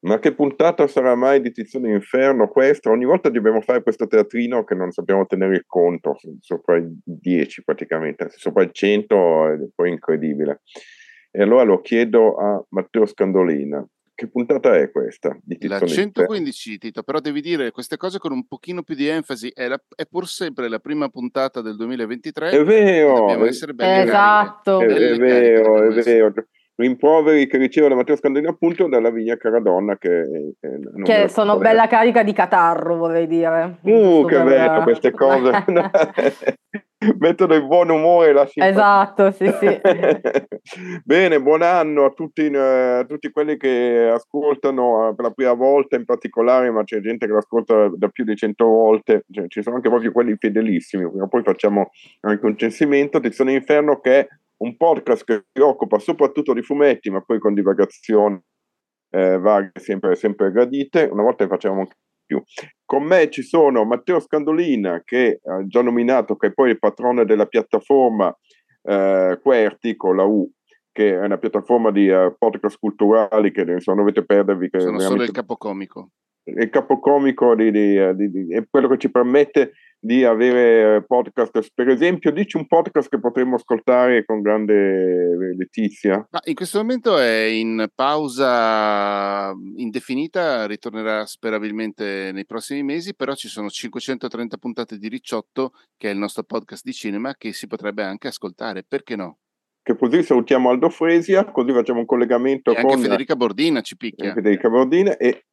Ma che puntata sarà mai di Tizione Inferno questa? Ogni volta dobbiamo fare questo teatrino che non sappiamo tenere il conto, sopra i 10 praticamente, sopra il 100 è poi incredibile. E allora lo chiedo a Matteo Scandolina. Che puntata è questa? Di la 115, Tito, però devi dire queste cose con un pochino più di enfasi. È, la, è pur sempre la prima puntata del 2023. È vero! Dobbiamo essere belli Esatto! È, è vero, è vero rimproveri che ricevo da Matteo Scandolini appunto dalla Vigna Caradonna che, che, che sono poter. bella carica di catarro vorrei dire. Uh che bello queste cose. Mettono il buon umore la simpatia. Esatto sì sì. Bene buon anno a tutti, a tutti quelli che ascoltano eh, per la prima volta in particolare ma c'è gente che lo ascolta da più di cento volte cioè, ci sono anche proprio quelli fedelissimi poi facciamo anche un censimento. Tizione Inferno che è un podcast che si occupa soprattutto di fumetti, ma poi con divagazioni eh, varie, sempre, sempre gradite. Una volta ne facevamo anche più. Con me ci sono Matteo Scandolina, che ha già nominato, che è poi il patrone della piattaforma eh, Querti con la U, che è una piattaforma di uh, podcast culturali che non dovete perdervi. Che sono solo il capocomico. Il capocomico di, di, di, di, è quello che ci permette di avere podcast. Per esempio, dici un podcast che potremmo ascoltare con grande letizia. Ma in questo momento è in pausa indefinita, ritornerà sperabilmente nei prossimi mesi, però ci sono 530 puntate di Ricciotto, che è il nostro podcast di cinema, che si potrebbe anche ascoltare, perché no? Che così salutiamo Aldo Fresia, così facciamo un collegamento e con... Federica Bordina ci picchia. Federica Bordina e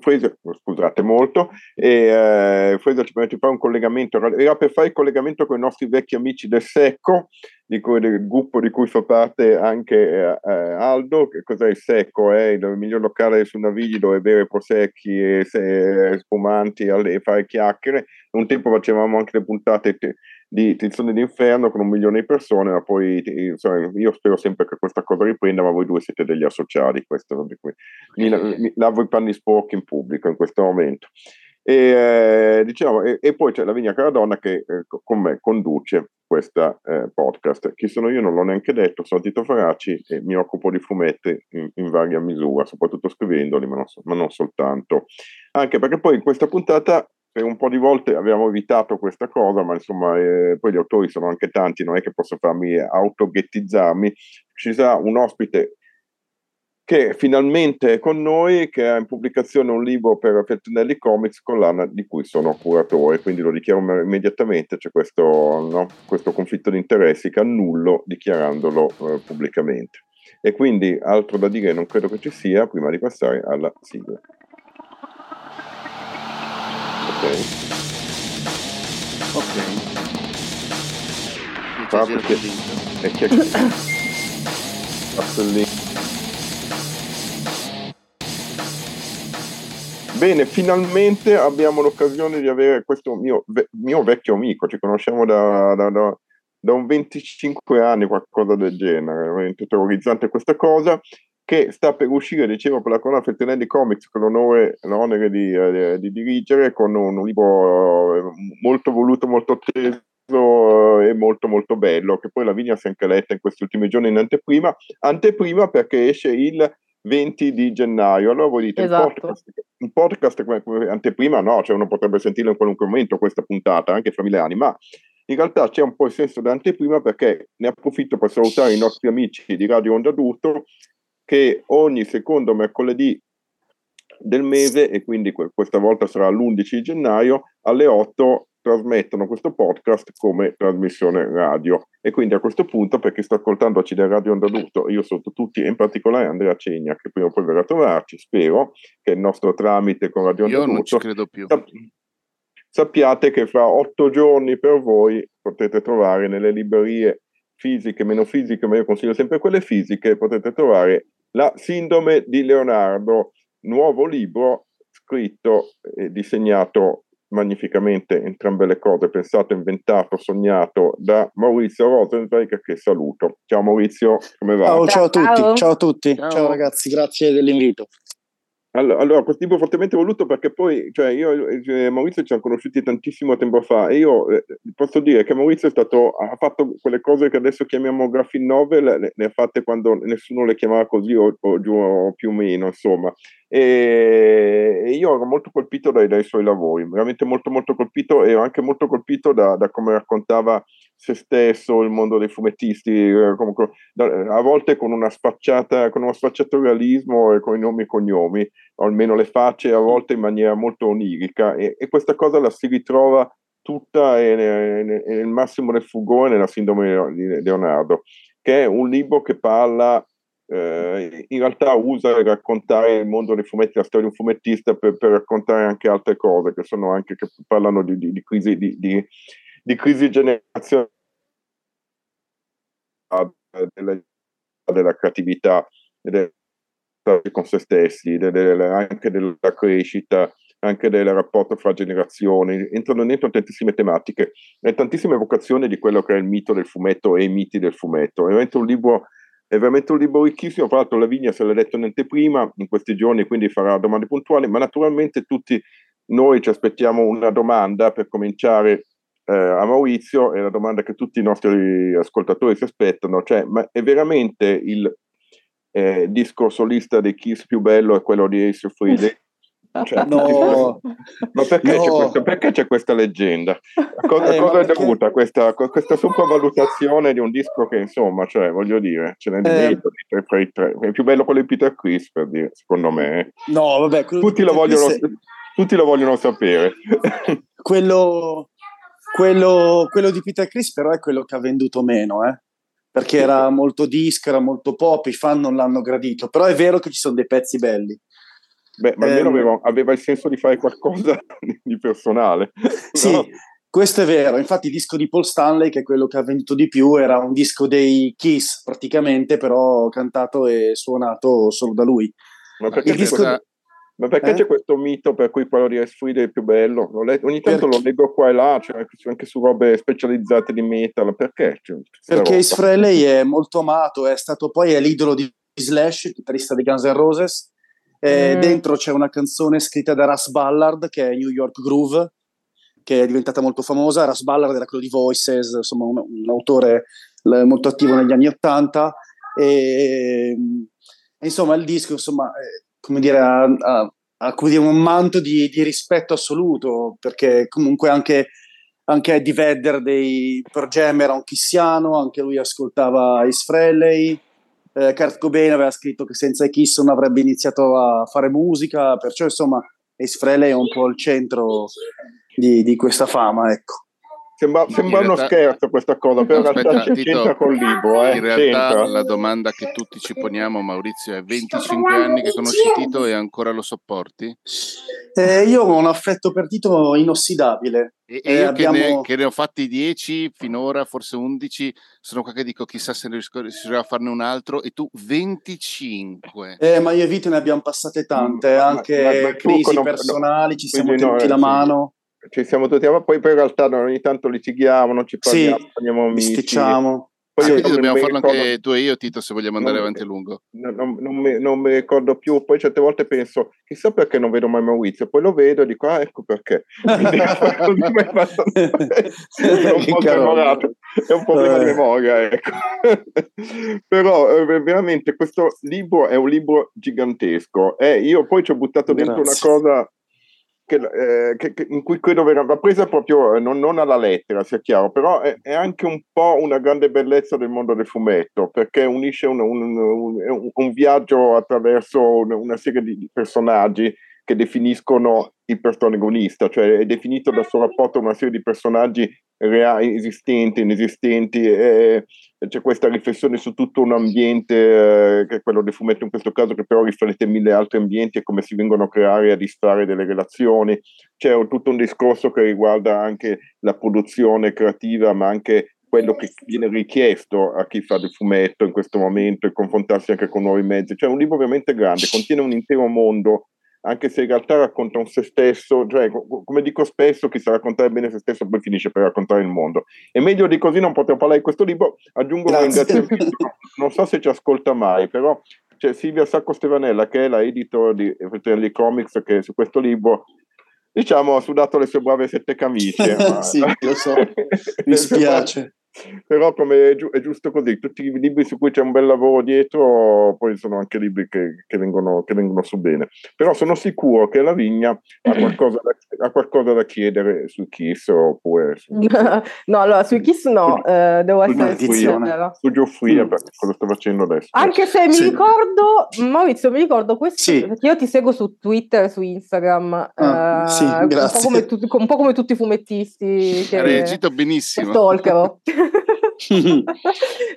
Fresia, scusate molto, e eh, Fresia ci permette di fare un collegamento, era per fare il collegamento con i nostri vecchi amici del Secco, di cui, del gruppo di cui fa parte anche eh, eh Aldo, che cos'è il Secco? È il miglior locale su Navigli dove bere prosecchi e se, spumanti e fare chiacchiere. Un tempo facevamo anche le puntate... Te, di Tizione d'Inferno con un milione di persone, ma poi insomma, io spero sempre che questa cosa riprenda, ma voi due siete degli associati, questo, mi, mi lavo i panni sporchi in pubblico in questo momento. E, eh, diciamo, e, e, poi c'è la Vigna Caradonna che eh, con me conduce questa eh, podcast. Chi sono io non l'ho neanche detto, sono Tito Faraci e mi occupo di fumetti in, in varia misura, soprattutto scrivendoli, ma non, ma non soltanto. Anche perché poi in questa puntata per un po' di volte abbiamo evitato questa cosa, ma insomma, eh, poi gli autori sono anche tanti, non è che posso farmi autoghettizzarmi. Ci sarà un ospite che finalmente è con noi, che ha in pubblicazione un libro per Feltrinelli Comics, collana di cui sono curatore, quindi lo dichiaro immediatamente, c'è questo, no, questo conflitto di interessi che annullo dichiarandolo eh, pubblicamente. E quindi altro da dire non credo che ci sia prima di passare alla sigla. Ok. Ah, perché è che Bene, finalmente abbiamo l'occasione di avere questo mio, mio vecchio amico, ci conosciamo da, da, da, da un 25 anni, qualcosa del genere, veramente terrorizzante questa cosa, che sta per uscire, dicevo, per la collana Feltrinelli Comics, con l'onore l'onere di, eh, di, dirigere, con un, un libro eh, molto voluto, molto atteso eh, e molto molto bello, che poi la Vigna si è anche letta in questi ultimi giorni in anteprima, anteprima perché esce il 20 di gennaio. Allora voi dite, esatto. un podcast, un podcast come anteprima no, cioè uno potrebbe sentirlo in qualunque momento questa puntata, anche fra mille anni, ma in realtà c'è un po' il senso d'anteprima perché ne approfitto per salutare i nostri amici di Radio Onda Adulto che ogni secondo mercoledì del mese e quindi questa volta sarà l'11 gennaio alle 8 trasmettono questo podcast come trasmissione radio. E quindi a questo punto per chi sta ascoltando del Radio Andaluto io sotto tutti e in particolare Andrea Cegna che prima o poi verrà a trovarci spero che il nostro tramite con Radio Andaluto io non ci credo più. sappiate che fra otto giorni per voi potete trovare nelle librerie fisiche, meno fisiche, ma io consiglio sempre quelle fisiche, potete trovare La sindrome di Leonardo, nuovo libro scritto e disegnato magnificamente entrambe le cose, pensato, inventato, sognato da Maurizio Rosenberg che saluto. Ciao Maurizio, come va? Ciao, ciao a tutti, ciao a tutti, ciao, ciao ragazzi, grazie dell'invito. Allora, questo libro fortemente voluto perché poi, cioè, io e Maurizio ci siamo conosciuti tantissimo tempo fa e io eh, posso dire che Maurizio stato, ha fatto quelle cose che adesso chiamiamo graphic novel, le, le ha fatte quando nessuno le chiamava così o, o o più o meno, insomma. E, e io ero molto colpito dai, dai, suoi lavori, veramente molto molto colpito e anche molto colpito da, da come raccontava se stesso, il mondo dei fumettisti, eh, comunque, a volte con una spacciata, con uno sfacciato realismo e con i nomi e cognomi, o almeno le facce, a volte in maniera molto onirica, e, e questa cosa la si ritrova tutta nel massimo del fugone nella sindrome di Leonardo, che è un libro che parla eh, in realtà usa raccontare il mondo dei fumetti, la storia di un fumettista per, per raccontare anche altre cose che sono anche che parlano di, di, di crisi di, di crisi generazionale della, della creatività della, con se stessi, delle, anche della crescita, anche del rapporto fra generazioni, entrano dentro tantissime tematiche e tantissime vocazioni di quello che è il mito del fumetto e i miti del fumetto. È veramente un libro, è veramente un libro ricchissimo, tra l'altro Lavinia se l'ha letto in anteprima in questi giorni, quindi farà domande puntuali, ma naturalmente tutti noi ci aspettiamo una domanda per cominciare eh, a Maurizio è la domanda che tutti i nostri ascoltatori si aspettano, cioè ma è veramente il eh, disco solista dei Kiss più bello è quello di Ace Frehley? Cioè, no, ma perché, no. c'è questa, perché, c'è questa, leggenda? Cosa, eh, cosa è perché... dovuta questa, questa sopravvalutazione di un disco che insomma, cioè, voglio dire, ce n'è di eh. tra i tre. È più bello quello di Peter Chris, per dire, secondo me. No, vabbè, tutti lo, vogliono, è... tutti lo vogliono sapere. quello, quello, quello, di Peter Chris però è quello che ha venduto meno, eh? perché era molto disco, era molto pop, i fan non l'hanno gradito, però è vero che ci sono dei pezzi belli. Beh, ma almeno eh, aveva, aveva, il senso di fare qualcosa di personale. Sì, no? questo è vero. Infatti il disco di Paul Stanley, che è quello che ha venduto di più, era un disco dei Kiss praticamente, però cantato e suonato solo da lui. Ma perché il disco... Cosa ma perché eh? c'è questo mito per cui quello di S-Freed è più bello? Ogni tanto perché? lo leggo qua e là, cioè anche su robe specializzate di metal. Perché? Cioè, perché Ace Frehley è molto amato, è stato poi è l'idolo di Slash, il chitarrista di Guns N' Roses. Mm. Dentro c'è una canzone scritta da Russ Ballard che è New York Groove, che è diventata molto famosa. Russ Ballard era quello di Voices, insomma, un, un autore molto attivo negli anni Ottanta. E, insomma, il disco, insomma, come dire, a, a, a cui un manto di, di, rispetto assoluto, perché comunque anche, anche Eddie Vedder dei Jam era un chissiano, anche lui ascoltava Ace Frehley, eh, Kurt Cobain aveva scritto che senza i Kiss non avrebbe iniziato a fare musica, perciò insomma Ace Frehley è un po' il centro di, di questa fama, ecco. Sembra, sembra realtà, uno scherzo questa cosa, però in realtà Tito, c'entra col libro. Eh, in realtà c'entra. la domanda che tutti ci poniamo, Maurizio, è 25 anni che conosci Tito e ancora lo sopporti? Eh, io ho un affetto per Tito inossidabile. E, e io abbiamo... che, ne, che, ne, ho fatti 10 finora, forse 11, sono qua che dico chissà se riuscirò a farne un altro, e tu 25. Eh, ma io e Vito ne abbiamo passate tante, ma, anche ma, ma crisi personali, ci siamo tenuti no, la mano ci siamo tutti, ma poi, poi in realtà ogni tanto litighiamo, non ci parliamo, sì, andiamo amici. Sticciamo. Poi ah, dobbiamo farlo ricordo, anche tu e io, Tito, se vogliamo andare non, avanti a lungo. Non, non, non, mi, non, mi, ricordo più. Poi certe volte penso, chissà perché non vedo mai Maurizio. Poi lo vedo e dico, ah, ecco perché. Quindi, è un po'. È un problema di memoria, ecco. Però eh, veramente questo libro è un libro gigantesco. Eh, io poi ci ho buttato Grazie. dentro una cosa che, eh, che, che, in cui credo verrà presa proprio eh, non, non, alla lettera, sia chiaro, però è, è, anche un po' una grande bellezza del mondo del fumetto, perché unisce un, un, un, un viaggio attraverso una serie di personaggi che definiscono il protagonista, cioè è definito dal suo rapporto a una serie di personaggi reali, esistenti, inesistenti, e c'è questa riflessione su tutto un ambiente, eh, che è quello del fumetto in questo caso, che però riflette mille altri ambienti e come si vengono a creare e a distrarre delle relazioni. C'è un, tutto un discorso che riguarda anche la produzione creativa, ma anche quello che viene richiesto a chi fa del fumetto in questo momento e confrontarsi anche con nuovi mezzi. Cioè è un libro veramente grande, contiene un intero mondo anche se in realtà racconta un se stesso, cioè come dico spesso, chi sa raccontare bene se stesso poi finisce per raccontare il mondo. E meglio di così non potevo parlare di questo libro, aggiungo un ringraziamento, non so se ci ascolta mai, però c'è Silvia Sacco Stevanella che è la editor di Fratelli Comics che su questo libro diciamo ha sudato le sue brave sette camicie. ma... sì, lo so, mi spiace però come è, gi- è, giusto così, tutti i libri su cui c'è un bel lavoro dietro, poi sono anche libri che, che, vengono, che vengono, su bene. Però sono sicuro che la Vigna ha qualcosa da, ha qualcosa da chiedere su Kiss oppure... Su... no, allora su Kiss no, eh, devo essere sincera. Su Geoffrey, mm. cosa sto facendo adesso. Anche se mi ricordo, Maurizio, mi ricordo questo, sì. perché io ti seguo su Twitter e su Instagram, ah, eh, sì, un, po tu, un, po come tutti i fumettisti. Hai reagito benissimo. Stalkero.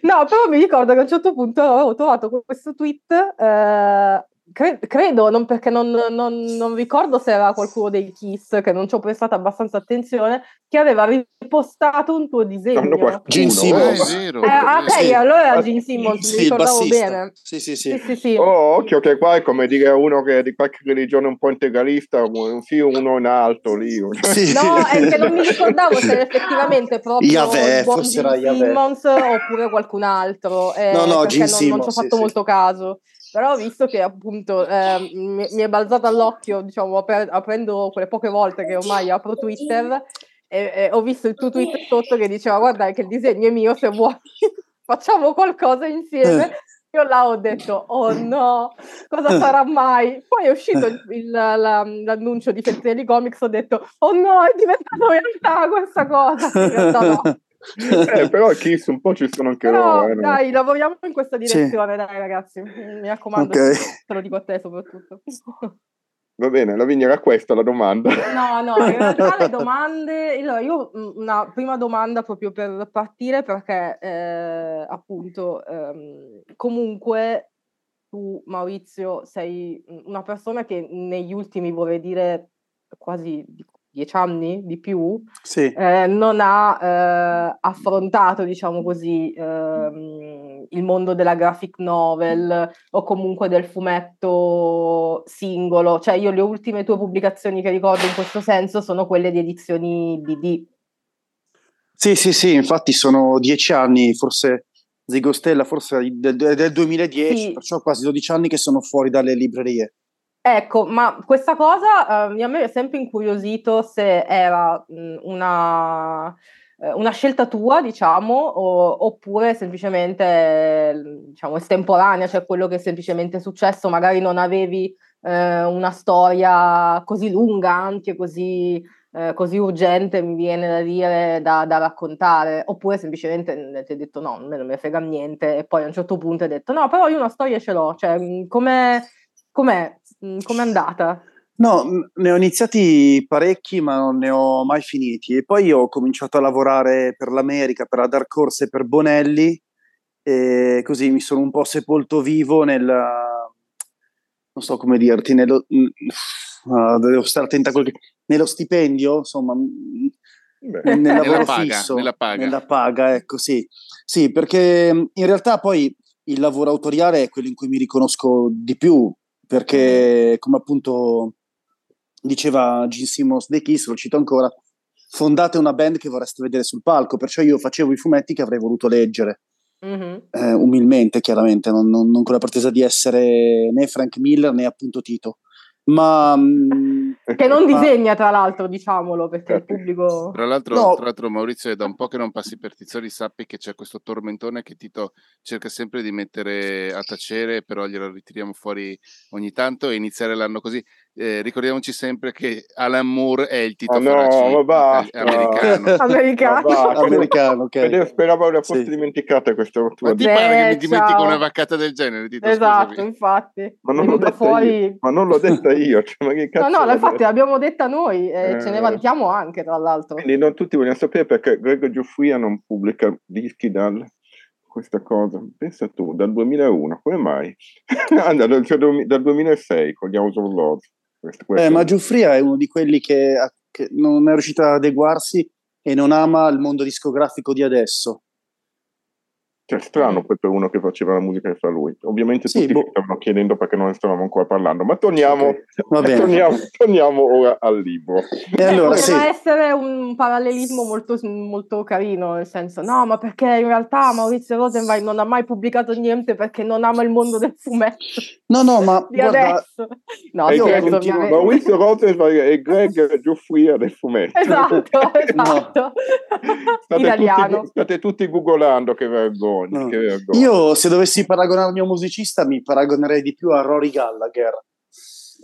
no, però mi ricordo che a un certo punto avevo trovato questo tweet, eh, cre- credo, non perché non, non, non, ricordo se era qualcuno dei Kiss, che non ci ho prestato abbastanza attenzione, che aveva ripostato un tuo disegno. Gene Simmons. Eh, ah, ok, sì. allora era Gene Simmons, sì, mi ricordavo bene. Sì, sì, sì. sì, sì oh, occhio che qua è come dire uno che è di qualche religione un po' integralista, un sì, uno in alto lì. Sì. No, è che non mi ricordavo se era effettivamente proprio Yahweh, forse Gene Simmons oppure qualcun altro. Eh, no, no, Gene non, Simmons. Non ci ho fatto molto caso però visto che appunto eh, mi, mi, è balzato all'occhio, diciamo, aprendo quelle poche volte che ormai apro Twitter, e, e ho visto il tuo tweet sotto che diceva guarda che il disegno è mio, se vuoi facciamo qualcosa insieme. Eh. Io là ho detto, oh no, cosa eh. sarà mai? Poi è uscito il, il, la, l'annuncio di Feltrinelli Comics, ho detto, oh no, è diventato realtà questa cosa. In realtà no. eh, però Kiss un po' ci sono anche però, loro. Eh, dai, lavoriamo in questa direzione, sì. dai ragazzi. Mi raccomando, okay. te lo dico a te soprattutto. Va bene, la era questa la domanda. No, no, in realtà le domande... Allora, io una prima domanda proprio per partire perché eh, appunto ehm, comunque tu Maurizio sei una persona che negli ultimi vorrei dire quasi dieci anni di più, sì. eh, non ha eh, affrontato, diciamo così, ehm, il mondo della graphic novel o comunque del fumetto singolo. Cioè io le ultime tue pubblicazioni che ricordo in questo senso sono quelle di edizioni BD. Sì, sì, sì, infatti sono dieci anni, forse Zigostella, forse del, del 2010, sì. perciò quasi 12 anni che sono fuori dalle librerie. Ecco, ma questa cosa eh, a me è sempre incuriosito se era mh, una, eh, una, scelta tua, diciamo, o, oppure semplicemente diciamo, estemporanea, cioè quello che è semplicemente successo, magari non avevi eh, una storia così lunga, anche così, eh, così urgente, mi viene da dire, da, da, raccontare, oppure semplicemente ti hai detto no, non mi frega niente, e poi a un certo punto hai detto no, però io una storia ce l'ho, cioè come com'è? Mm, com'è andata? No, ne ho iniziati parecchi, ma non ne ho mai finiti. E poi ho cominciato a lavorare per l'America, per la Dark Horse e per Bonelli, e così mi sono un po' sepolto vivo nel. non so come dirti, nello. Uh, devo stare attenta a quello che. nello stipendio, insomma. Beh, nel lavoro nella paga, fisso, nella paga. Nella paga, ecco, sì. Sì, perché in realtà poi il lavoro autoriale è quello in cui mi riconosco di più, perché come appunto diceva Gene Simmons dei Kiss, lo cito ancora, fondate una band che vorreste vedere sul palco, perciò io facevo i fumetti che avrei voluto leggere. Mm-hmm. Eh, umilmente, chiaramente, non, non, non, con la pretesa di essere né Frank Miller né appunto Tito ma mm, che non disegna tra l'altro diciamolo perché il pubblico tra l'altro, no. tra l'altro Maurizio è da un po' che non passi per Tizzoli sappi che c'è questo tormentone che Tito cerca sempre di mettere a tacere però glielo ritiriamo fuori ogni tanto e iniziare l'anno così eh, ricordiamoci sempre che Alan Moore è il Tito Ah, no, americano. Americano. Ma va, Americano, ok. Vedevo- Speravo la fosse Sì. dimenticata questa Ma ti Beh, pare che mi dimentico ciao. una vaccata del genere, Tito? Esatto, Scusami. infatti. Ma non È l'ho venuta detta fuori... io, ma non l'ho detta io. Cioè, ma che No, cazzo no, infatti l'abbiamo detta noi e ce ne Eh. vantiamo anche, tra l'altro. Quindi non tutti vogliono sapere perché Greg Giuffria non pubblica dischi dal questa cosa. Pensa tu, dal 2001, come mai? Ah, dal, cioè, dal 2006 con gli House of Lords. Questo- Eh, questo- ma Giuffria è uno di quelli che, che non è riuscito ad adeguarsi e non ama il mondo discografico di adesso. Cioè, strano poi per uno che faceva la musica che fa lui. Ovviamente Sì, tutti boh. mi stavano chiedendo perché non ne stavamo ancora parlando, ma torniamo, Ok, va bene. torniamo, torniamo ora al libro. E allora, poteva sì. essere un parallelismo molto, molto carino, nel senso, no, ma perché in realtà Maurizio Rosenwein non ha mai pubblicato niente perché non ama il mondo del fumetto No, no, ma di guarda, adesso. No, io continuo- ovviamente. Maurizio Rosenberg e Greg Giuffria del fumetto. Esatto, esatto. State Italiano. tutti, state tutti googolando, che vergogna, No. che vergogna. io se dovessi paragonarmi a un musicista mi paragonerei di più a Rory Gallagher.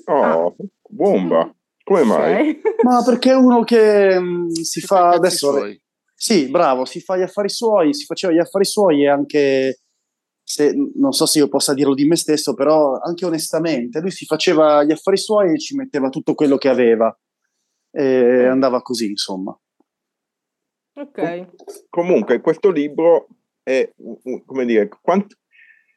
Oh, bomba. Come mai? Ma perché è uno che mh, si Che fa adesso... suoi. Sì, bravo, si fa gli affari suoi, si faceva gli affari suoi e anche, se, non so se io possa dirlo di me stesso, però anche onestamente, lui si faceva gli affari suoi e ci metteva tutto quello che aveva e andava così, insomma. Ok. Comunque, questo libro è, come dire, quant-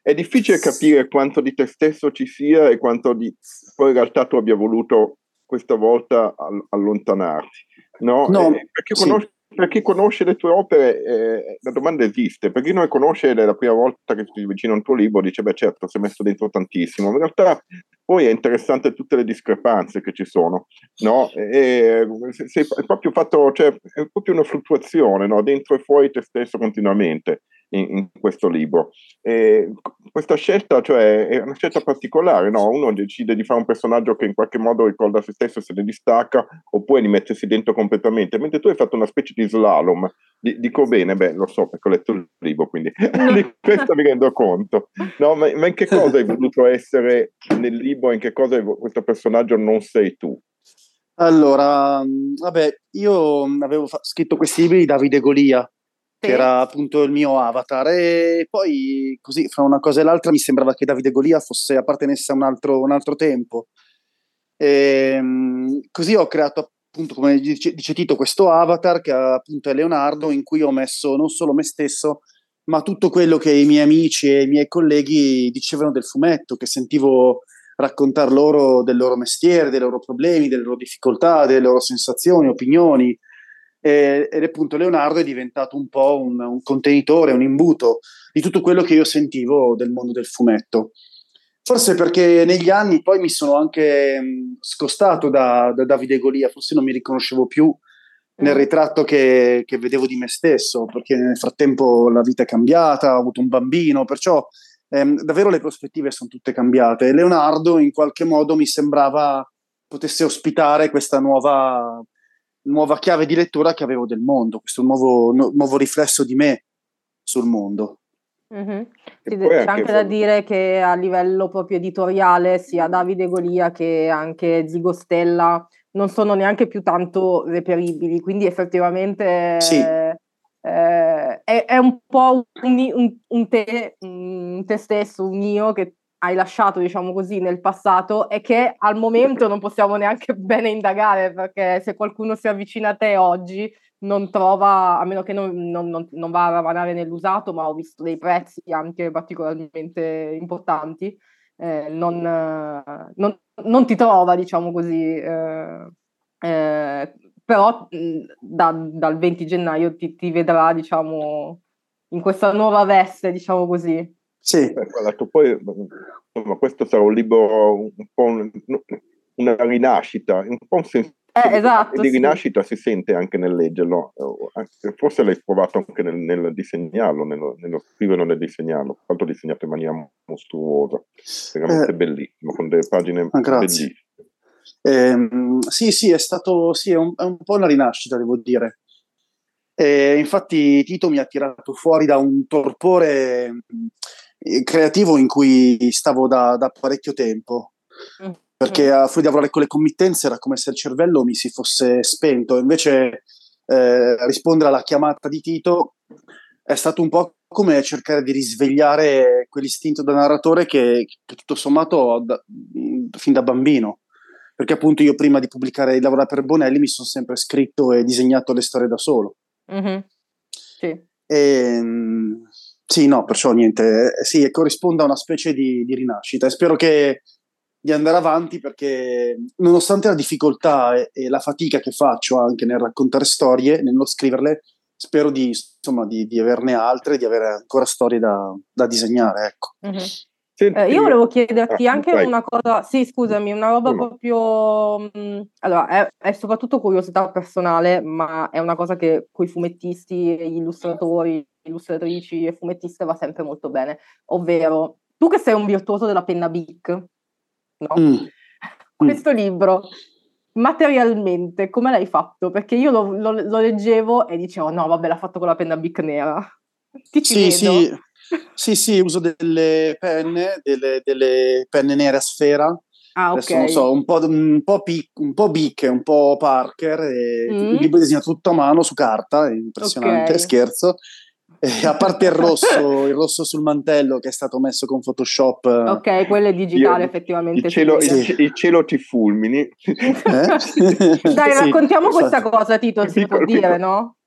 è difficile capire quanto di te stesso ci sia e quanto di poi in realtà tu abbia voluto questa volta all- allontanarti. No? No, Eh, per, chi sì. conosce, per chi conosce le tue opere, eh, la domanda esiste. Per chi non le conosce la prima volta che si avvicina a un tuo libro, dice: Beh, certo, si è messo dentro tantissimo. In realtà poi è interessante tutte le discrepanze che ci sono. No? E, se- se- è proprio fatto, cioè, è proprio una fluttuazione no? dentro e fuori te stesso continuamente in, in questo libro. E questa scelta, cioè, è una scelta particolare, no? Uno decide di fare un personaggio che in qualche modo ricorda se stesso, se ne distacca, oppure di mettersi dentro completamente, mentre tu hai fatto una specie di slalom. Di- dico bene, beh, lo so perché ho letto il libro, quindi di questo mi rendo conto. No, ma, ma in che cosa hai voluto essere nel libro? In che cosa questo personaggio non sei tu? Allora, vabbè, io avevo fa- scritto questi libri di Davide Golia, che era appunto il mio avatar, e poi così fra una cosa e l'altra mi sembrava che Davide Golia fosse appartenesse a un altro, un altro tempo. E, mh, così ho creato appunto, come dice, dice Tito, questo avatar che appunto è Leonardo, in cui ho messo non solo me stesso, ma tutto quello che i miei amici e i miei colleghi dicevano del fumetto, che sentivo raccontar loro del loro mestiere, dei loro problemi, delle loro difficoltà, delle loro sensazioni, opinioni. E, ed appunto Leonardo è diventato un po' un, un contenitore, un imbuto di tutto quello che io sentivo del mondo del fumetto. Forse perché negli anni poi mi sono anche mh, scostato da, da Davide Golia, forse non mi riconoscevo più nel ritratto che, che vedevo di me stesso, perché nel frattempo la vita è cambiata, ho avuto un bambino, perciò ehm, davvero le prospettive sono tutte cambiate. Leonardo in qualche modo mi sembrava potesse ospitare questa nuova, nuova chiave di lettura che avevo del mondo, questo nuovo, nu- nuovo riflesso di me sul mondo. Mhm. E Sì, c'è anche anche da dire che a livello proprio editoriale sia Davide Golia che anche Zigo Stella non sono neanche più tanto reperibili, quindi effettivamente Sì. eh, è, è un po' un, un- un te, un te stesso, un io che hai lasciato, diciamo così, nel passato e che al momento non possiamo neanche bene indagare perché se qualcuno si avvicina a te oggi non trova, a meno che non, non- non- non va a ravanare nell'usato, ma ho visto dei prezzi anche particolarmente importanti, eh, non, ti trova, diciamo così. eh, eh, però da- dal 20 gennaio ti, ti vedrà, diciamo, in questa nuova veste, diciamo così. Sì, Beh, guarda, tu poi, insomma, questo sarà un libro un po' un- una rinascita, un po' un senso Eh, esatto, di sì. rinascita si sente anche nel leggerlo, eh, forse l'hai provato anche nel, nel disegnarlo, nello, nello scriverlo e nel disegnarlo, l'altro disegnato in maniera mostruosa, veramente Eh, bellissimo, con delle pagine ah, bellissime. Ehm, sì, sì, è stato sì, è un, è un po' una rinascita, devo dire. E infatti Tito mi ha tirato fuori da un torpore eh, creativo in cui stavo da, da parecchio tempo. Mm. perché a fuori di lavorare con le committenze era come se il cervello mi si fosse spento, invece eh, rispondere alla chiamata di Tito è stato un po' come cercare di risvegliare quell'istinto da narratore che, che tutto sommato ho da, fin da bambino. Perché appunto io prima di pubblicare e lavorare per Bonelli mi sono sempre scritto e disegnato le storie da solo. Mm-hmm. Sì. E, ehm, sì, no, perciò niente, eh, sì, corrisponde a una specie di, di rinascita e spero che di andare avanti perché nonostante la difficoltà e, e, la fatica che faccio anche nel raccontare storie, nello scriverle, spero di, insomma, di, di averne altre, di avere ancora storie da, da disegnare. Ecco. Mm-hmm. Eh, io volevo chiederti ah, anche vai. una cosa, sì, scusami, una roba proprio. Mh, mm, allora, è, è, soprattutto curiosità personale, ma è una cosa che con i fumettisti, gli illustratori, illustratrici e fumettiste va sempre molto bene. Ovvero, tu che sei un virtuoso della penna Bic, no? Mm. Questo mm. libro materialmente come l'hai fatto? Perché io lo, lo, lo, leggevo e dicevo no, vabbè, l'ha fatto con la penna Bic nera. Ti ci sì, vedo. sì. Sì, sì, uso delle penne, delle, delle penne nere a sfera. Ah, Adesso non so, un po', un po', pic, un po Bic, un po' Parker. Mm. Il libro è disegnato tutto a mano su carta, è impressionante, okay. scherzo. E a parte il rosso, il rosso sul mantello che è stato messo con Photoshop. Ok, quello è digitale Io, effettivamente. Il cielo, il, il cielo, ti fulmini. Eh? Dai, raccontiamo sì, questa cosa, Tito, si può dire, no?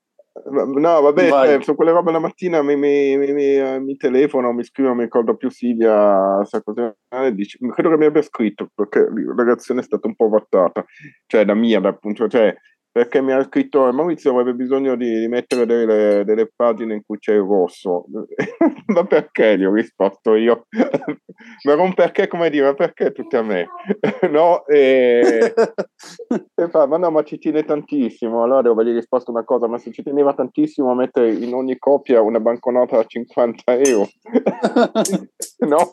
No, vabbè, cioè, su quelle robe la mattina mi, mi, mi, mi, mi telefono, mi scrive, non mi ricordo più Silvia, dice, credo che mi abbia scritto perché la reazione è stata un po' vattata, cioè da mia, dal punto, cioè perché mi ha scritto Maurizio avrebbe bisogno di, di mettere delle, delle, pagine in cui c'è il rosso. Ma perché? Gli ho risposto io. Ma non perché come dire ma perché tutte a me? No e, e fa ma no ma ci tiene tantissimo. Allora devo avergli risposto una cosa ma se ci teneva tantissimo a mettere in ogni copia una banconota da 50 euro. No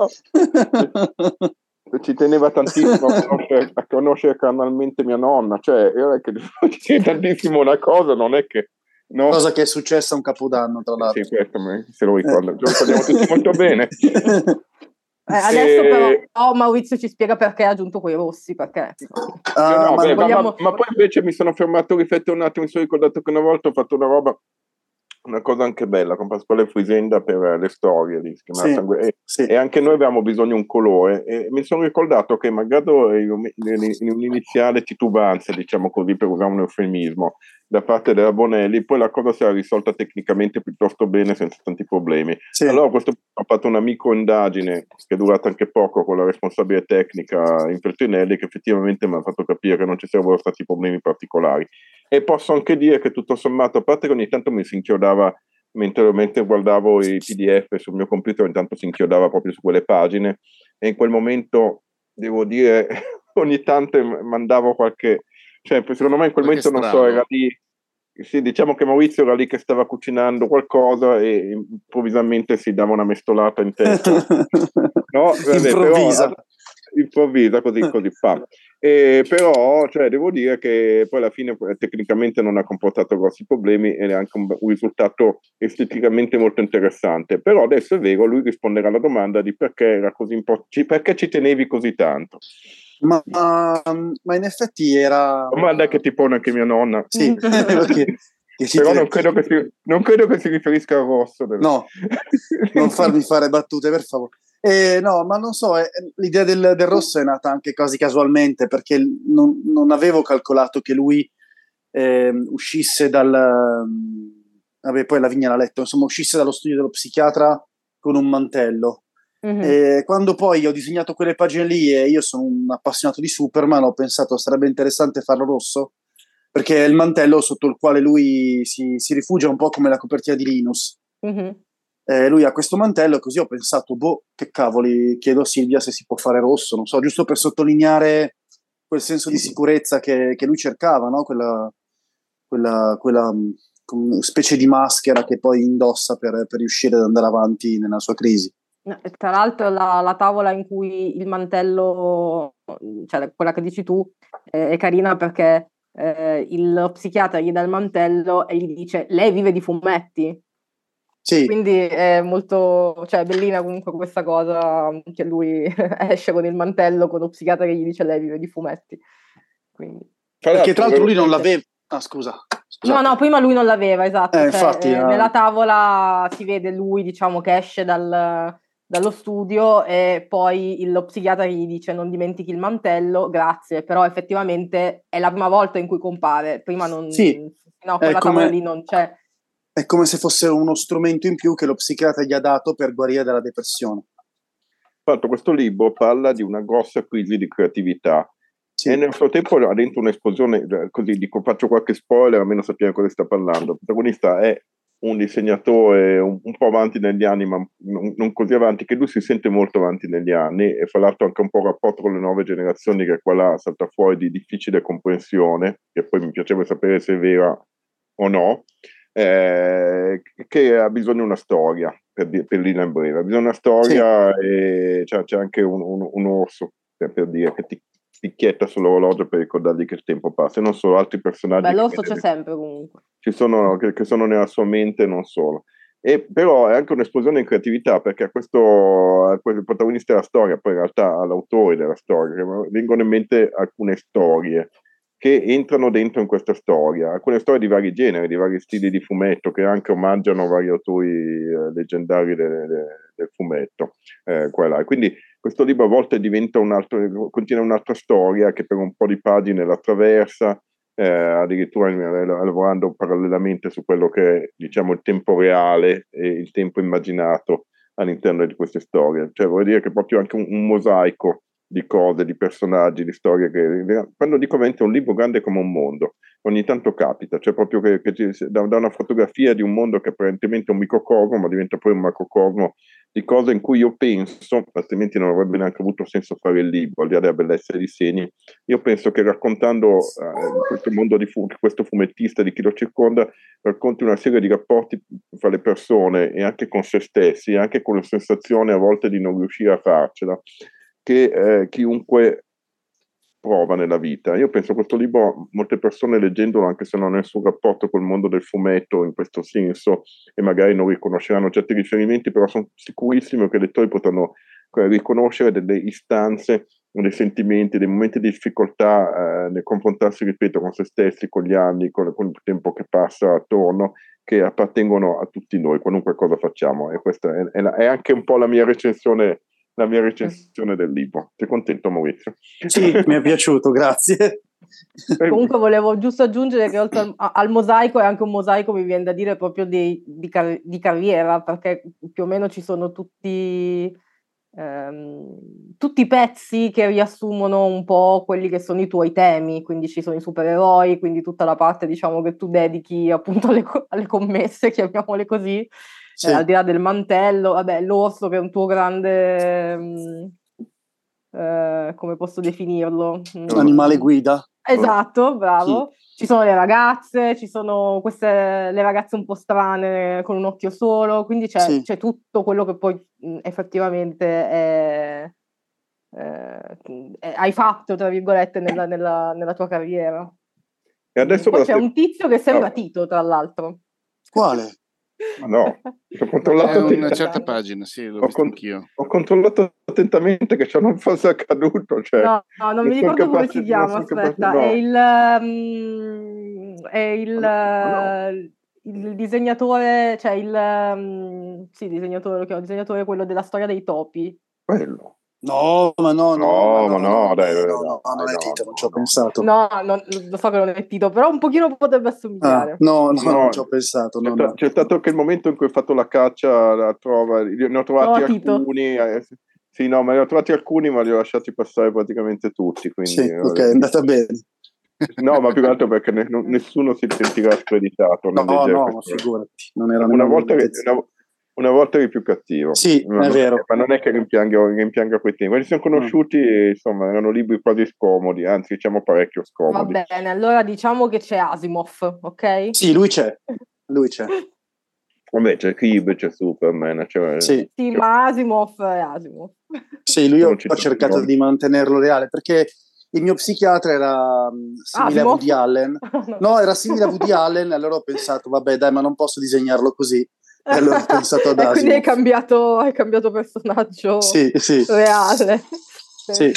ci teneva tantissimo a conoscere, a conoscere carnalmente mia nonna, cioè era che ci tiene tantissimo una cosa, non è che... No? Cosa che è successa un capodanno, tra l'altro. Sì, questo se lo ricordo, lo ricordiamo tutti molto bene. Eh, adesso e... però oh, Maurizio ci spiega perché ha aggiunto quei rossi, perché... Ah, no, ma, beh, vogliamo... ma, ma, poi invece mi sono fermato, rifletto un attimo, mi sono ricordato che una volta ho fatto una roba una cosa anche bella con Pasquale Frisenda per le storie di sì, e, sì. e, anche noi abbiamo bisogno di un colore e mi sono ricordato che magari in un'iniziale titubanza diciamo così per usare un eufemismo da parte della Bonelli poi la cosa si era risolta tecnicamente piuttosto bene senza tanti problemi sì. allora questo, ho fatto una micro indagine che è durata anche poco con la responsabile tecnica in Feltrinelli che effettivamente mi ha fatto capire che non ci sarebbero stati problemi particolari e posso anche dire che tutto sommato, a parte che ogni tanto mi si inchiodava mentre, mentre guardavo i PDF sul mio computer, intanto si inchiodava proprio su quelle pagine e in quel momento, devo dire, ogni tanto mandavo qualche... Cioè, secondo me in quel Perché momento, strano. non so, era lì... Sì, diciamo che Maurizio era lì che stava cucinando qualcosa e improvvisamente si dava una mestolata in testa. no, vabbè, Improvvisa. Però, improvvisa così, così fa. E però cioè, devo dire che poi alla fine eh, tecnicamente non ha comportato grossi problemi ed è anche un, un, risultato esteticamente molto interessante. Però adesso è vero, lui risponderà alla domanda di perché era così importante, perché ci tenevi così tanto. Ma, ma, in effetti era. Domanda che ti pone anche mia nonna. Sì, perché, però non credo, si, non credo, che si, riferisca al rosso. No, non farmi fare battute, per favore. Eh, no, ma non so, eh, l'idea del, del, rosso è nata anche quasi casualmente perché non, non avevo calcolato che lui eh, uscisse dal... vabbè, poi la vigna l'ha letto, insomma, uscisse dallo studio dello psichiatra con un mantello. Mm-hmm. Quando poi ho disegnato quelle pagine lì e io sono un appassionato di Superman, ho pensato sarebbe interessante farlo rosso perché è il mantello sotto il quale lui si, si rifugia un po' come la copertina di Linus. Mm-hmm eh, lui ha questo mantello, così ho pensato, boh, che cavoli, chiedo a Silvia se si può fare rosso, non so, giusto per sottolineare quel senso di sicurezza che, che lui cercava, no? quella, quella, quella mm, specie di maschera che poi indossa per, per, riuscire ad andare avanti nella sua crisi. Tra l'altro la, la, tavola in cui il mantello, cioè quella che dici tu, eh, è carina perché eh, il psichiatra gli dà il mantello e gli dice lei vive di fumetti Sì. Quindi è molto, cioè bellina comunque questa cosa che lui esce con il mantello con lo psichiatra che gli dice lei vive di fumetti. Quindi. Perché tra l'altro lui non l'aveva. Ah, scusa. Scusate. No, no, prima lui non l'aveva, esatto. Eh, cioè, infatti, eh, nella tavola si vede lui, diciamo, che esce dal, dallo studio e poi il, lo psichiatra gli dice non dimentichi il mantello, grazie, però effettivamente è la prima volta in cui compare, prima non... Sì, no, quella come, tavola lì non c'è. È come se fosse uno strumento in più che lo psichiatra gli ha dato per guarire dalla depressione. Fatto, questo libro parla di una grossa crisi di creatività sì. E nel frattempo ha dentro un'esplosione, eh, così dico, faccio qualche spoiler, almeno sappiamo cosa sta parlando. Il protagonista è un disegnatore un, un, po' avanti negli anni, ma non, non, così avanti, che lui si sente molto avanti negli anni e fra l'altro anche un po' rapporto con le nuove generazioni che qua là salta fuori di difficile comprensione, che poi mi piaceva sapere se è vera o no, eh, che ha bisogno di una storia, per, per dirla in breve, ha bisogno di una storia sì. e c'è, c'è anche un, un, un orso, per, per dire, che ti picchietta sull'orologio per ricordargli che il tempo passa, e non solo altri personaggi. Beh, l'osso c'è sempre comunque. Ci sono, che, che, sono nella sua mente non solo. E però è anche un'esplosione in creatività perché a questo, a questo protagonista della storia, poi in realtà all'autore della storia, vengono in mente alcune storie che entrano dentro in questa storia, alcune storie di vari generi, di vari stili di fumetto che anche omaggiano vari autori eh, leggendari de, de, del fumetto. Eh, quindi questo libro a volte diventa un altro, contiene un'altra storia che per un po' di pagine la attraversa, eh, addirittura lavorando parallelamente su quello che è diciamo, il tempo reale e il tempo immaginato all'interno di queste storie. Cioè, vuol dire che è proprio anche un, un mosaico di cose, di personaggi, di storie. Che, quando dico veramente un libro grande come un mondo, ogni tanto capita, cioè proprio che, che da, da, una fotografia di un mondo che apparentemente è un microcosmo, ma diventa poi un macrocosmo di cose in cui io penso, altrimenti non avrebbe neanche avuto senso fare il libro, al di là della bellezza dei disegni, io penso che raccontando eh, questo mondo di fu- questo fumettista, di chi lo circonda, racconti una serie di rapporti fra le persone e anche con se stessi, anche con la sensazione a volte di non riuscire a farcela, che eh, chiunque prova nella vita. Io penso questo libro, molte persone leggendolo, anche se non hanno nessun rapporto col mondo del fumetto in questo senso, e magari non riconosceranno certi riferimenti, però sono sicurissimo che i lettori potranno eh, riconoscere delle istanze, dei sentimenti, dei momenti di difficoltà eh, nel confrontarsi, ripeto, con se stessi, con gli anni, con, con, il tempo che passa attorno, che appartengono a tutti noi, qualunque cosa facciamo. E questa è, è anche un po' la mia recensione la mia recensione del libro. Sei contento Maurizio? Sì, mi è piaciuto, grazie. Comunque volevo giusto aggiungere che oltre al, al, mosaico è anche un mosaico, mi viene da dire, proprio di, di, car- di carriera, perché più o meno ci sono tutti, ehm, tutti i pezzi che riassumono un po' quelli che sono i tuoi temi, quindi ci sono i supereroi, quindi tutta la parte diciamo che tu dedichi appunto alle, alle commesse, chiamiamole così, sì. eh, al di là del mantello, vabbè, l'orso che è un tuo grande... Mh, mm, eh, come posso definirlo? Mm. Animale guida. Esatto, bravo. Sì. Ci sono le ragazze, ci sono queste le ragazze un po' strane con un occhio solo, quindi c'è, sì. c'è tutto quello che poi mh, mm, effettivamente è, eh, hai fatto, tra virgolette, nella, nella, nella tua carriera. E adesso c'è un tizio che sembra oh. Tito, tra l'altro. Quale? Ma no, ho controllato è una certa pagina, sì, l'ho ho visto con- anch'io. Ho controllato attentamente che ciò non fosse accaduto. Cioè, no, no, non mi ricordo come si chiama, aspetta, no. è il... Um, è il... No, no. Il disegnatore, cioè il um, sì, disegnatore, lo chiamo disegnatore quello della storia dei topi. Quello. No, ma no, no, no, no, dai, no, no, non è Tito, non ci ho pensato. No, no, lo so che non è Tito, però un pochino potrebbe assomigliare. Ah, no, no, non ci ho pensato. C'è, no, c'è stato anche il momento in cui ho fatto la caccia, la trova, ne ho trovati alcuni. Eh, sì, no, ma ne ho trovati alcuni, ma li ho lasciati passare praticamente tutti. Quindi, sì, ok, è andata bene. No, ma più che altro perché ne, nessuno si sentirà screditato. No, no, no figurati. Non era una volta, che, una, una volta eri più cattivo. Sì, ma è vero. Ma non è che rimpianga, quei tempi. Quando ci siamo conosciuti, mm. insomma, erano libri quasi scomodi, anzi, diciamo parecchio scomodi. Va bene, allora diciamo che c'è Asimov, ok? Sì, lui c'è. Lui c'è. Vabbè, c'è Kib, c'è Superman. C'è, sì. sì, ma Asimov è Asimov. Sì, lui ho, ho cercato di mantenerlo reale perché il mio psichiatra era mm, simile ah, a Woody Allen. no, era simile a Woody Allen, allora ho pensato, vabbè, dai, ma non posso disegnarlo così E allora ho pensato ad e quindi hai Asimov. cambiato, hai cambiato personaggio Sì, sì. reale. Sì.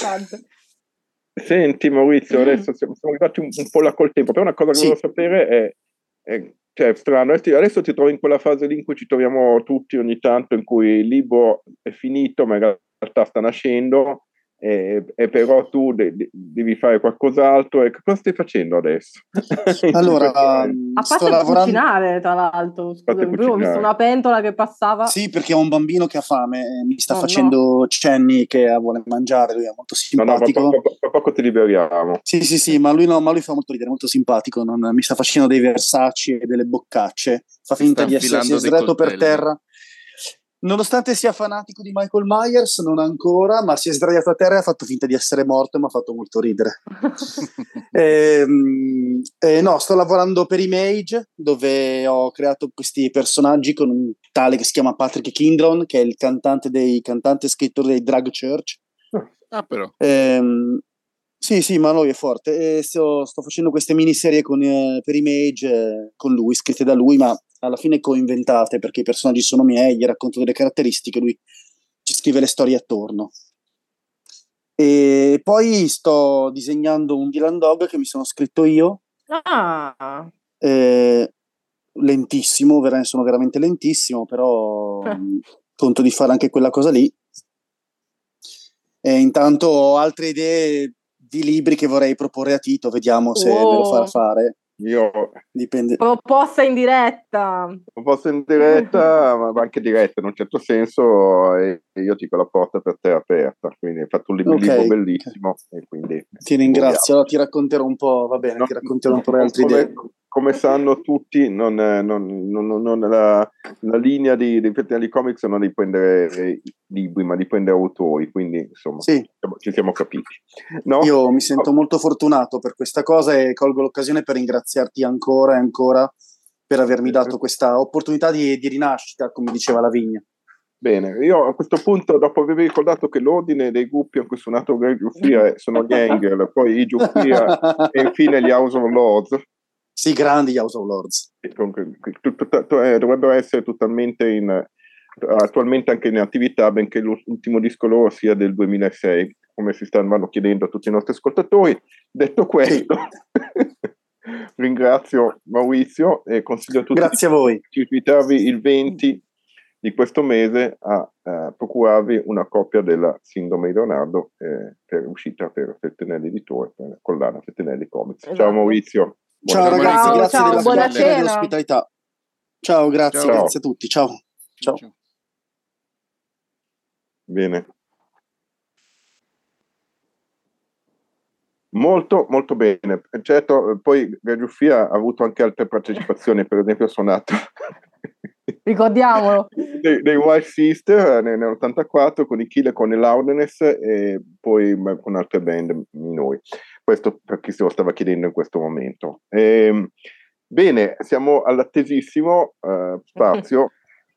Senti Maurizio, Mm. adesso siamo, siamo arrivati un, un po' là col tempo, però una cosa che Sì. volevo sapere è, è cioè, strano, adesso, adesso ti trovi in quella fase lì in cui ci troviamo tutti ogni tanto, in cui il libro è finito, ma in realtà sta nascendo, e, e però tu de- de- devi fare qualcos'altro. E che cosa stai facendo adesso? Allora, mh, A sto parte lavorando... cucinare, tra l'altro. Scusa, ho visto una pentola che passava. Sì, perché ho un bambino che ha fame e mi sta Oh, facendo cenni che vuole mangiare, lui è molto No, no, simpatico. tra poco, ti liberiamo. Sì, sì, sì, ma lui, no, ma lui fa molto ridere, molto simpatico, non- mi sta facendo dei versacci e delle boccacce, fa finta sta di essere sdraiato per terra. Nonostante sia fanatico di Michael Myers, non ancora, ma si è sdraiato a terra e ha fatto finta di essere morto e mi ha fatto molto ridere. Ehm, eh, no, sto lavorando per Image, dove ho creato questi personaggi con un tale che si chiama Patrick Kindron, che è il cantante dei cantante e scrittore dei Drag Church. Ah, però. Ehm, sì, sì, ma lui è forte. E sto, sto facendo queste miniserie con, eh, per Image eh, con lui, scritte da lui, ma alla fine coinventate perché i personaggi sono miei, gli racconto delle caratteristiche, lui ci scrive le storie attorno. E poi sto disegnando un Dylan Dog che mi sono scritto io, Ah, eh, lentissimo, sono veramente lentissimo, però Eh. conto di fare anche quella cosa lì. E intanto ho altre idee di libri che vorrei proporre a Tito, vediamo se me lo farà fare. Io Dipende. proposta in diretta. posso in diretta, ma anche diretta in un certo senso, e io dico la porta per te è aperta. Quindi hai fatto un libro, Ok. libro bellissimo. E quindi Ti ringrazio. Allora ti racconterò un po', va bene, No, ti racconterò un po' le altre come, idee. come sanno tutti, non, non- non- non- non è la, la linea di, dei Fettinelli Comics non è di prendere eh, libri, ma di prendere autori. Quindi, insomma, Sì, ci siamo capiti. No? io mi sento molto fortunato per questa cosa e colgo l'occasione per ringraziarti ancora e ancora per avermi dato questa opportunità di, di rinascita, come diceva Lavigna. Bene, io a questo punto, dopo aver ricordato che l'ordine dei gruppi in cui è suonato Greg Giuffria sono gli Engel, poi i Giuffria e infine gli House of Lords, sì, grandi House of Lords. eh, dovrebbero essere totalmente in, attualmente anche in attività, benché l'ultimo disco loro sia del 2006, come si stanno chiedendo a tutti i nostri ascoltatori. Detto questo, ringrazio Maurizio e consiglio a tutti Grazie a voi. di invitarvi il 20 di questo mese a eh, procurarvi una copia della Sindrome di Leonardo eh, per uscita per Fettinelli Editore, per collana Fettinelli Comics. Ciao Esatto. Maurizio. Ciao Buona ragazzi, giornata. grazie ciao, della buona cena. dell'ospitalità. Ciao, grazie, Ciao. grazie a tutti. Ciao. Ciao. Bene. Molto, molto bene. Certo, poi Gagliuffia ha avuto anche altre partecipazioni, per esempio ha suonato Ricordiamolo. dei, dei White Sister nel- nell'84 con i Kill e con Loudness e poi con altre band minori. Questo per chi se lo stava chiedendo in questo momento. Ehm, bene, siamo all'attesissimo eh, spazio.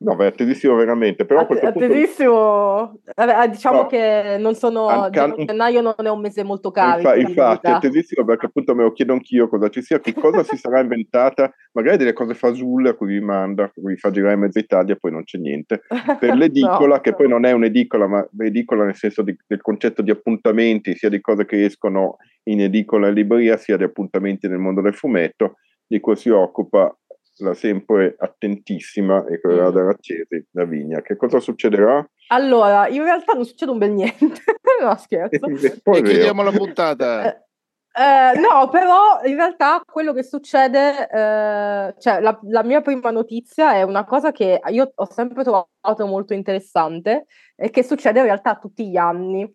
No, beh, attesissimo veramente, però a questo punto... Attesissimo. Vabbè, diciamo No. che non sono. An- can- gennaio non è un mese molto carico. Infa- in infatti, attesissimo perché appunto me lo chiedo anch'io cosa ci sia, che cosa si sarà inventata, magari delle cose fasulle a cui vi manda, a cui vi fa girare mezza Italia e poi non c'è niente. Per l'edicola, No, che no. poi non è un'edicola, ma edicola nel senso di- del concetto di appuntamenti, sia di cose che escono in edicola e libreria, sia di appuntamenti nel mondo del fumetto, di cui si occupa la sempre attentissima e quella Mm. della Accesi, la Vigna. Che cosa succederà? Allora, in realtà non succede un bel niente. no, scherzo. E chiudiamo la puntata. Eh, eh, no, però in realtà quello che succede, eh, cioè la, la mia prima notizia è una cosa che io ho sempre trovato molto interessante e che succede in realtà tutti gli anni,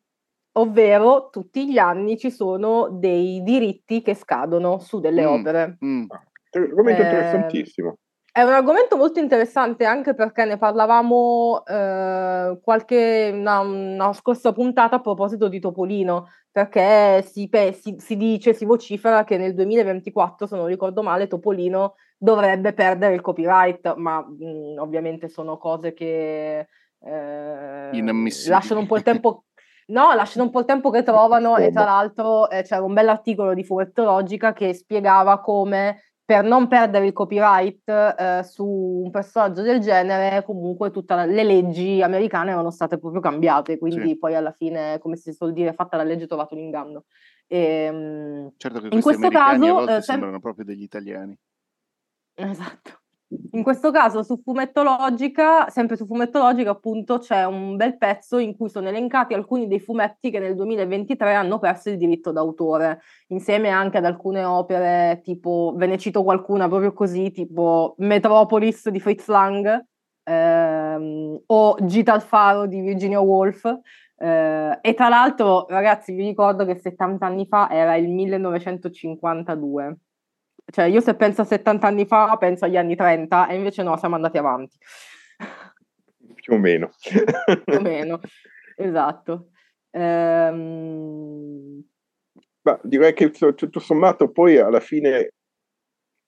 ovvero tutti gli anni ci sono dei diritti che scadono su delle Mm. opere. Mm. Argomento Eh, interessantissimo. È un argomento molto interessante anche perché ne parlavamo eh, qualche una, una scorsa puntata a proposito di Topolino, perché si, pe- si- si dice, si vocifera che nel 2024, se non ricordo male, Topolino dovrebbe perdere il copyright, ma mh, ovviamente sono cose che eh, Inammissibili. lasciano un po' il tempo. No, lasciano un po' il tempo che trovano e tra l'altro eh, c'era un bell'articolo di Fumettologica che spiegava come per non perdere il copyright eh, su un personaggio del genere, comunque tutte le leggi americane erano state proprio cambiate, quindi sì. poi alla fine, come si suol dire, fatta la legge trovato l'inganno. E, ehm, certo che in questo caso a volte eh, sembrano proprio degli italiani. Esatto. In questo caso su Fumettologica, sempre su Fumettologica appunto c'è un bel pezzo in cui sono elencati alcuni dei fumetti che nel 2023 hanno perso il diritto d'autore, insieme anche ad alcune opere tipo, ve ne cito qualcuna proprio così, tipo Metropolis di Fritz Lang ehm, o Gita al faro di Virginia Woolf. Eh, e tra l'altro, ragazzi, vi ricordo che 70 anni fa era il 1952 cioè, io se penso a 70 anni fa, penso agli anni 30 e invece no, siamo andati avanti. Più o meno. Più o meno, esatto. Ehm... Ma direi che tutto sommato poi alla fine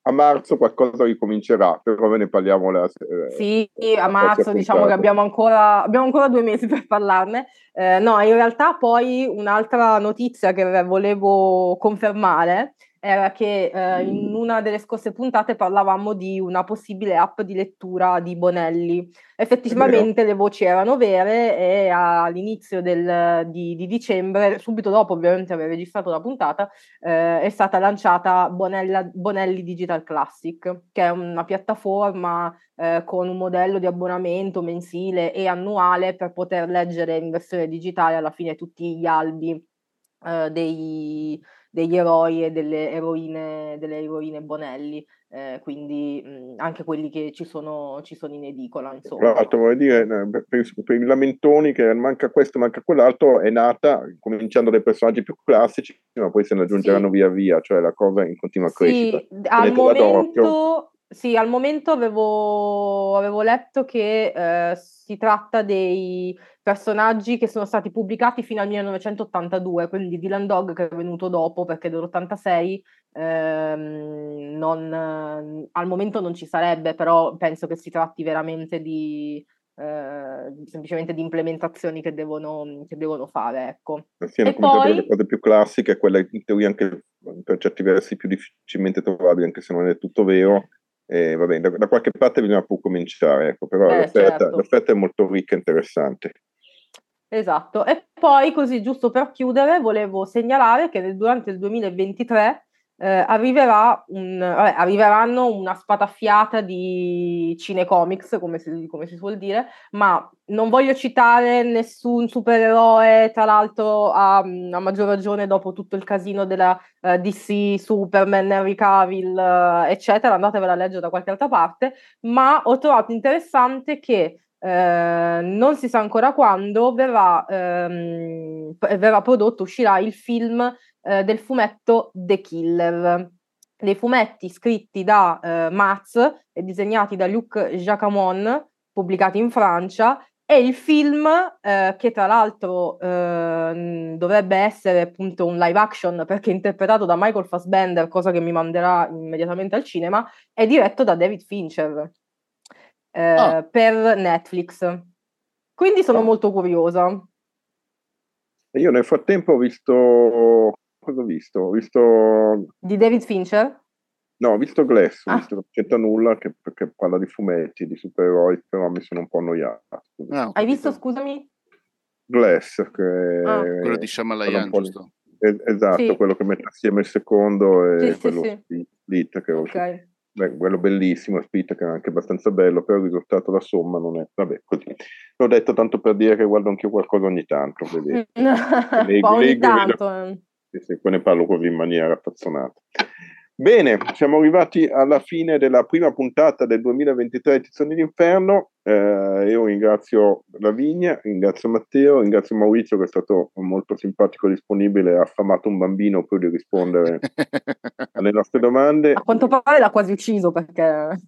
a marzo qualcosa ricomincerà, però ve ne parliamo la, eh, Sì, a marzo diciamo che abbiamo ancora, abbiamo ancora, due mesi per parlarne. Eh, no, in realtà poi un'altra notizia che volevo confermare era che eh, in una delle scorse puntate parlavamo di una possibile app di lettura di Bonelli. Effettivamente le voci erano vere e all'inizio del, di, di, dicembre, subito dopo ovviamente aver registrato la puntata, eh, è stata lanciata Bonella, Bonelli Digital Classic, che è una piattaforma eh, con un modello di abbonamento mensile e annuale per poter leggere in versione digitale alla fine tutti gli albi eh, dei degli eroi e delle eroine, delle eroine Bonelli, eh, quindi mh, anche quelli che ci sono, ci sono in edicola. Insomma. Tra l'altro vorrei dire, per, per, i lamentoni che manca questo, manca quell'altro, è nata cominciando dai personaggi più classici, ma poi se ne aggiungeranno sì. via via, cioè la cosa in continua crescita. Sì, al momento, sì, al momento avevo, avevo letto che eh, si tratta dei personaggi che sono stati pubblicati fino al 1982, quindi Dylan Dog che è venuto dopo perché dell'86 ehm, non, al momento non ci sarebbe, però penso che si tratti veramente di, eh, semplicemente di implementazioni che devono, che devono fare. Ecco. Sì, e poi... le cose più classiche, quelle in teoria anche per certi versi più difficilmente trovabili, anche se non è tutto vero. E, vabbè, da, da, qualche parte bisogna pur cominciare, ecco, però eh, l'offerta, certo. l'offerta è molto ricca e interessante. Esatto, e poi così giusto per chiudere volevo segnalare che durante il 2023 eh, arriverà un, vabbè, arriveranno una spatafiata di cinecomics, come si, come si suol dire, ma non voglio citare nessun supereroe, tra l'altro a, a maggior ragione dopo tutto il casino della uh, eh, DC, Superman, Henry Cavill, uh, eccetera, andatevela a leggere da qualche altra parte, ma ho trovato interessante che eh, non si sa ancora quando verrà, ehm, verrà prodotto, uscirà il film eh, del fumetto The Killer. Dei fumetti scritti da eh, Maz e disegnati da Luc Jacamon, pubblicati in Francia, e il film, eh, che tra l'altro eh, dovrebbe essere appunto un live action perché interpretato da Michael Fassbender, cosa che mi manderà immediatamente al cinema, è diretto da David Fincher eh, ah. per Netflix. Quindi sono ah. molto curiosa. Io nel frattempo ho visto... Cosa ho visto? Ho visto... Di David Fincher? No, ho visto Glass, ho ah. visto non c'entra nulla che, perché parla di fumetti, di supereroi, però mi sono un po' annoiato. Ah, Hai visto, scusami? Glass, che ah. quello di Shyamalan, giusto? esatto, sì. quello che mette assieme il secondo e sì, quello sì, sì. Split, che okay. Beh, quello bellissimo, è anche abbastanza bello, però il risultato, la somma non è... Vabbè, così. L'ho detto tanto per dire che guardo anche io qualcosa ogni tanto, vedete. leggo, ogni leggo, tanto. Vedo... Sì, sì, poi ne parlo così in maniera affazzonata. Bene, siamo arrivati alla fine della prima puntata del 2023 Edizioni d'Inferno. Eh, io ringrazio Lavinia, ringrazio Matteo, ringrazio Maurizio che è stato molto simpatico e disponibile, ha affamato un bambino pur di rispondere alle nostre domande. A quanto pare l'ha quasi ucciso perché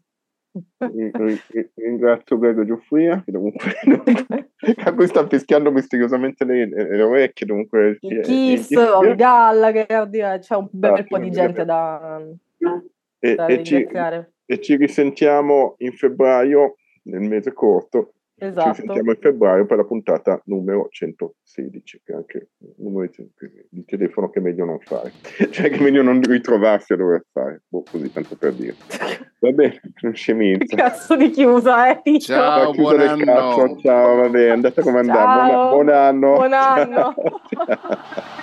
Ringrazio Grego Giuffria, che comunque a cui sta fischiando misteriosamente le, le orecchie. Dunque, il Kiss, il Gallagher, c'è un bel esatto, po' di gente da, e, da e, ci, e ci risentiamo in febbraio, nel mese corto, Esatto. Ci sentiamo in febbraio per la puntata numero 116, che è anche un numero di telefono che è meglio non fare. cioè che è meglio non ritrovarsi a dover fare. Boh, così tanto per dire. Va bene, non scemenza. Cazzo di chiusa, eh, Tito. Ciao, buon anno. Cazzo, ciao, va bene, andate come andate. Buon, buon anno. Buon anno.